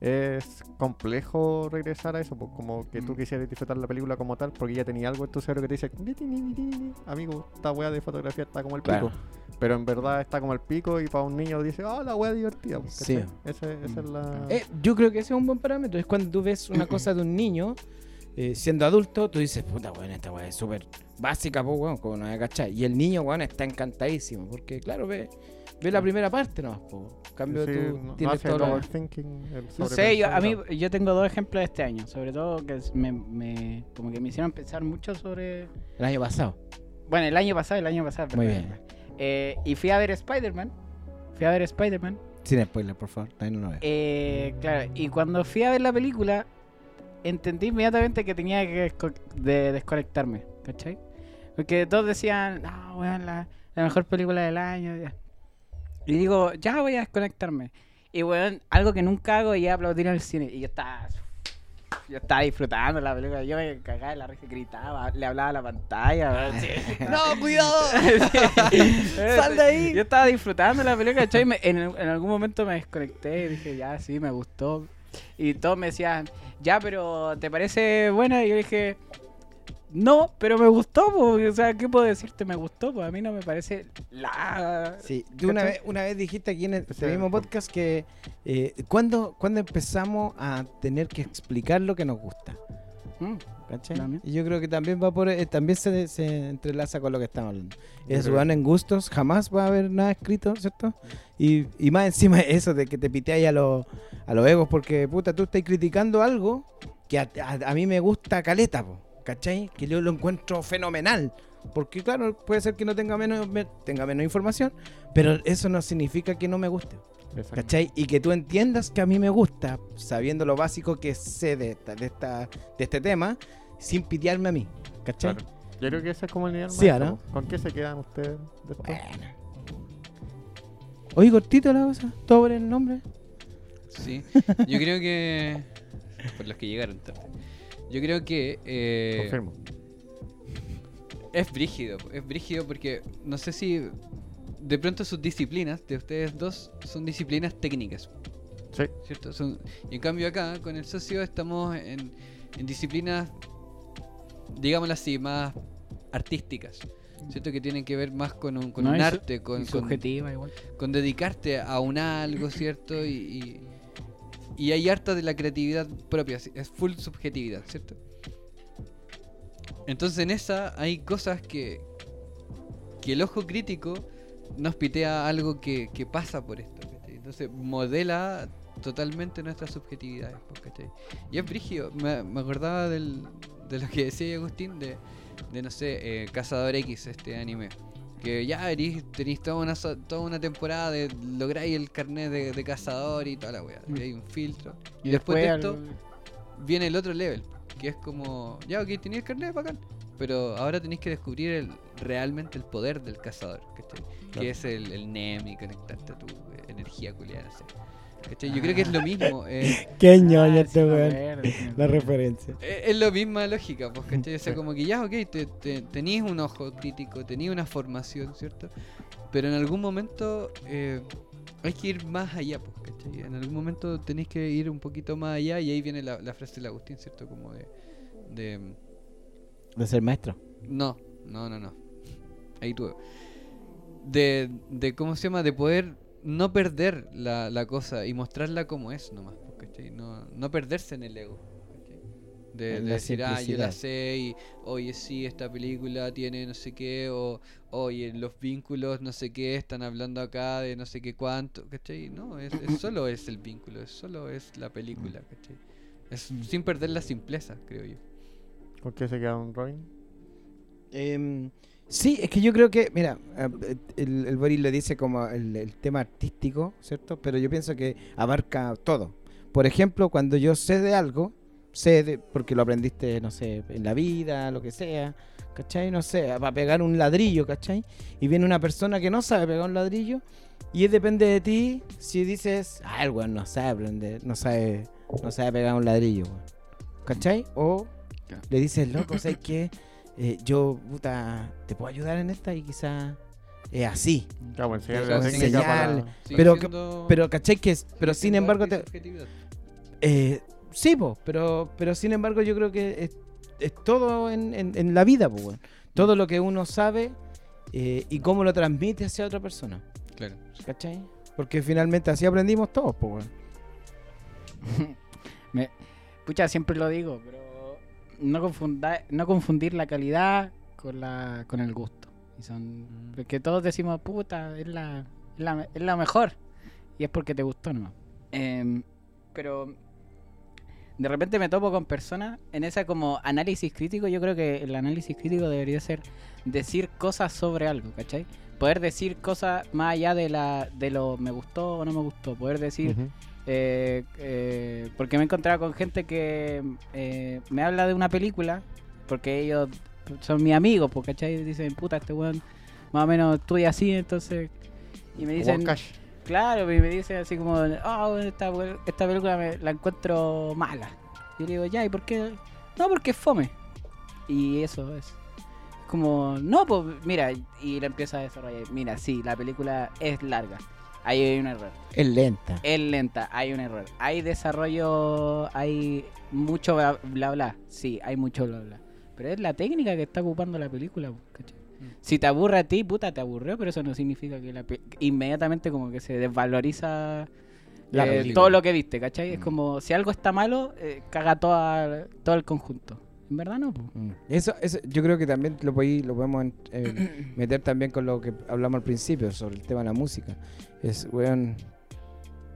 Es complejo regresar a eso, po, como que tú Mm. quisieras disfrutar la película como tal, porque ya tenía algo en tu cerebro que te dice, amigo, esta wea de fotografía está como el pico. Claro. Pero en verdad está como el pico y para un niño dice, ah, la wea divertida. po, Sí. esa es la... Eh, yo creo que ese es un buen parámetro. Es cuando tú ves una cosa de un niño eh, siendo adulto, tú dices, puta, weón, esta weá es súper básica, pues, weón, como no hay cachai. Y el niño, weón, está encantadísimo. Porque, claro, ve, ve la primera parte, ¿no? En cambio, Sí, tú no- no tienes todo el overthinking, el No sé, yo, a mí yo tengo dos ejemplos de este año, sobre todo que me, me- como que me hicieron pensar mucho sobre... El año pasado. Bueno, el año pasado, el año pasado. Muy bien. Eh, y fui a ver Spider-Man. Fui a ver Spider-Man. Sin spoiler, por favor. También no lo veo. Eh, claro, y cuando fui a ver la película, entendí inmediatamente que tenía que desco- de desconectarme, ¿cachai? Porque todos decían, no, weón, la, la mejor película del año. ya". Y digo, ya voy a desconectarme. Y weón, algo que nunca hago y aplaudir en el cine. Y yo estaba. Yo estaba disfrutando la película. Yo me cagaba de la risa, gritaba, le hablaba a la pantalla. sí. ¡No, cuidado! ¡Sal de ahí! Yo estaba disfrutando la película, ¿cachai? Me- en, en algún momento me desconecté y dije, ya, sí, me gustó. Y todos me decían, ya, pero ¿te parece buena? Y yo dije, no, pero me gustó, o sea, ¿qué puedo decirte? Me gustó, pues a mí no me parece la... Sí, tú una vez, una vez dijiste aquí en este mismo podcast que eh, ¿cuándo, cuándo empezamos a tener que explicar lo que nos gusta? Mm. Y yo creo que también va por eh, también se, se entrelaza con lo que estamos hablando. Es van en gustos, jamás va a haber nada escrito, ¿cierto? Y, y más encima eso de que te piteáis a los a los egos porque puta tú estás criticando algo que a, a- a mí me gusta caleta, po, ¿cachai? Que yo lo encuentro fenomenal. Porque claro, puede ser que no tenga menos me- tenga menos información, pero eso no significa que no me guste. ¿Cachai? Y que tú entiendas que a mí me gusta, sabiendo lo básico que sé de, esta, de, esta, de este tema, sin pitearme a mí. ¿Cachai? Claro. Yo creo que ese es como el nivel Sí, maestro, ¿no? ¿Con qué se quedan ustedes después? Bueno. Oye, cortito la cosa, todo por el nombre. Sí, yo creo que. Por los que llegaron tarde. Yo creo que. eh, Confirmo. es brígido. Es brígido porque no sé si. De pronto sus disciplinas de ustedes dos son disciplinas técnicas. Sí. ¿Cierto? Son- y en cambio acá, con el socio, estamos en, en disciplinas, digámoslo así, más artísticas. ¿Cierto? Que tienen que ver más con un, con No, un su- arte, con, con- subjetiva igual. con dedicarte a un algo, ¿cierto? Y, y, y hay harta de la creatividad propia, es full subjetividad, ¿cierto? Entonces en esa hay cosas que, que el ojo crítico nos pitea algo que, que pasa por esto, ¿cachai? Entonces modela totalmente nuestras subjetividades, pues, ¿cachai? Y es brígido, me, me acordaba del, de lo que decía Agustín de, de no sé, eh, Cazador X, este anime. Que ya tenéis toda una, toda una temporada de lográis el carnet de, de cazador y toda la weá. Mm. Y hay un filtro. Y después de esto, viene el otro level, que es como, ya, ok, tenéis el carnet, bacán. Pero ahora tenéis que descubrir el, realmente el poder del cazador, ¿cachai? Claro. Que es el, el NEM y conectarte a tu energía culiada, no sé. ¿Cachai? Yo creo que es lo mismo. eh, Qué Ah, ñoño sí este weón. La referencia. Eh, Es la misma lógica, pues, ¿cachai? O sea, como que ya, ok, te, te- tenías un ojo crítico, tenías una formación, ¿cierto? Pero en algún momento eh, hay que ir más allá, pues, ¿cachai? En algún momento tenéis que ir un poquito más allá y ahí viene la, la frase del Agustín, ¿cierto? Como de... de De ser maestro. no, no, no, no. Ahí tuve. De, de, ¿cómo se llama? De poder no perder la, la cosa y mostrarla como es nomás, pues, ¿cachai? No, no perderse en el ego. ¿cachai? De, decir, ah, yo la sé y, oye, sí, esta película tiene no sé qué, o, oye, los vínculos no sé qué, están hablando acá de no sé qué cuánto, ¿cachai? No, es, es solo es el vínculo, es solo es la película, ¿cachai? Es sin perder la simpleza, creo yo. ¿Con qué se queda un Robin? Em, sí, es que yo creo que, mira, eh, el, el Boris le dice como el, el tema artístico, ¿cierto? Pero yo pienso que abarca todo. Por ejemplo, cuando yo sé de algo, sé de, porque lo aprendiste, no sé, en la vida, lo que sea, ¿cachai? No sé, para pegar un ladrillo, ¿cachai? Y viene una persona que no sabe pegar un ladrillo y depende de ti si dices, ah, el weón no sabe aprender, no sabe, no sabe pegar un ladrillo, weón. ¿cachai? O le dices, loco, ¿sabes qué? Eh, yo, puta, te puedo ayudar en esta y quizá es así. Claro, pues, enseñarle Pero la técnica enseñarle. para- Sigue Pero que- siendo- Pero, ¿cachai? Que es, pero sin embargo, te, eh, sí, po, pero, pero sin embargo yo creo que es, es todo en, en- en la vida, po. Todo lo que uno sabe eh, y cómo lo transmite hacia otra persona, Claro. ¿cachai? Porque finalmente así aprendimos todos. Me- pucha, siempre lo digo, pero no, confunda, no confundir la calidad con, la, con el gusto. Y son, Mm. porque todos decimos, puta, es la, es la, es la mejor. Y es porque te gustó nomás. Em, pero de repente me topo con personas en esa como análisis crítico. Yo creo que el análisis crítico debería ser decir cosas sobre algo, ¿cachai? Poder decir cosas más allá de, la, de lo me gustó o no me gustó. Poder decir. Eh, eh, porque me he encontrado con gente que eh, me habla de una película, porque ellos son mis amigos, pues, ¿cachai? Dicen, puta, este weón más o menos estudia así, entonces... Y me dicen, claro, y me dicen así como, oh, esta, esta película me, la encuentro mala. Y yo le digo, ya, ¿y por qué? No, porque es fome. Y eso es. Es como, no, pues mira, y la empieza a desarrollar. Mira, sí, la película es larga. Ahí hay un error. Es lenta. Es lenta, hay un error. Hay desarrollo, hay mucho bla bla, bla. Sí, hay mucho bla bla. Pero es la técnica que está ocupando la película, ¿cachai? Mm. Si te aburre a ti, puta, te aburrió, pero eso no significa que la pe- inmediatamente como que se desvaloriza La eh, todo lo que viste, ¿cachai? Es Mm. como si algo está malo, eh, caga toda, todo el conjunto. En verdad no, po. Mm. Eso, eso yo creo que también lo, podí- lo podemos eh, meter también con lo que hablamos al principio sobre el tema de la música. Es, weón,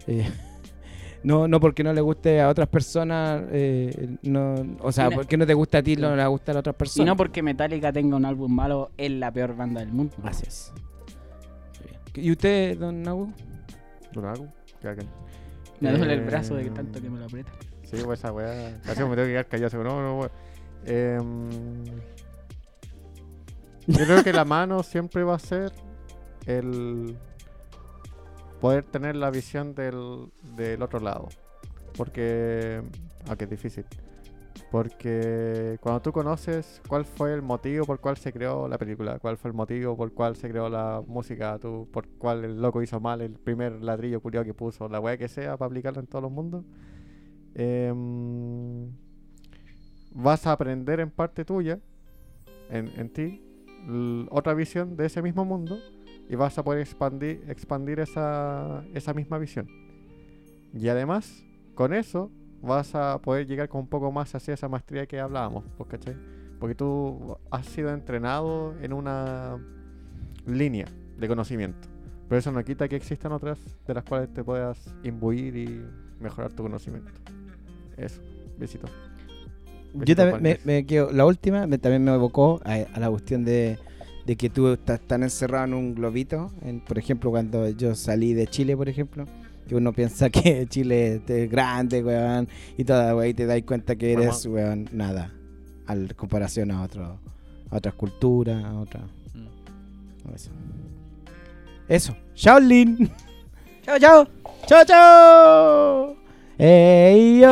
eh, no, no porque no le guste a otras personas, eh, no, o sea, Y no- porque no te gusta a ti, no le va a otras Y personas. no porque Metallica tenga un álbum malo, es la peor banda del mundo. Gracias. ¿Y usted, don hago? ¿Qué hagan? Me duele el brazo de tanto que me lo aprieta. Sí, pues esa weá. Casi me tengo que quedar callado. No, no, weá. Em, yo creo que la mano siempre va a ser el poder tener la visión del, del otro lado. Porque. Aunque es difícil. Porque cuando tú conoces cuál fue el motivo por cual se creó la película, cuál fue el motivo por cual se creó la música, tú, por cuál el loco hizo mal el primer ladrillo culiao que puso, la weá que sea, para aplicarla en todos los mundos, em, vas a aprender en parte tuya, en, en ti, otra visión de ese mismo mundo y vas a poder expandir, expandir esa, esa misma visión. Y además, con eso, vas a poder llegar con un poco más hacia esa maestría que hablábamos, pues, ¿cachai? Porque tú has sido entrenado en una línea de conocimiento. Pero eso no quita que existan otras de las cuales te puedas imbuir y mejorar tu conocimiento. Eso, besito. Yo también me, me quedo, la última me- también me evocó a, a la cuestión de, de que tú estás tan encerrado en un globito. En, por ejemplo, cuando yo salí de Chile, por ejemplo, que uno piensa que Chile es grande, weón, y toda, weón, y te das cuenta que eres, weón, nada, al comparación a, otro, a otras culturas, a otras. Mm. Eso. Eso. Shaolin. Chao, chao. Chao, chao. Ey.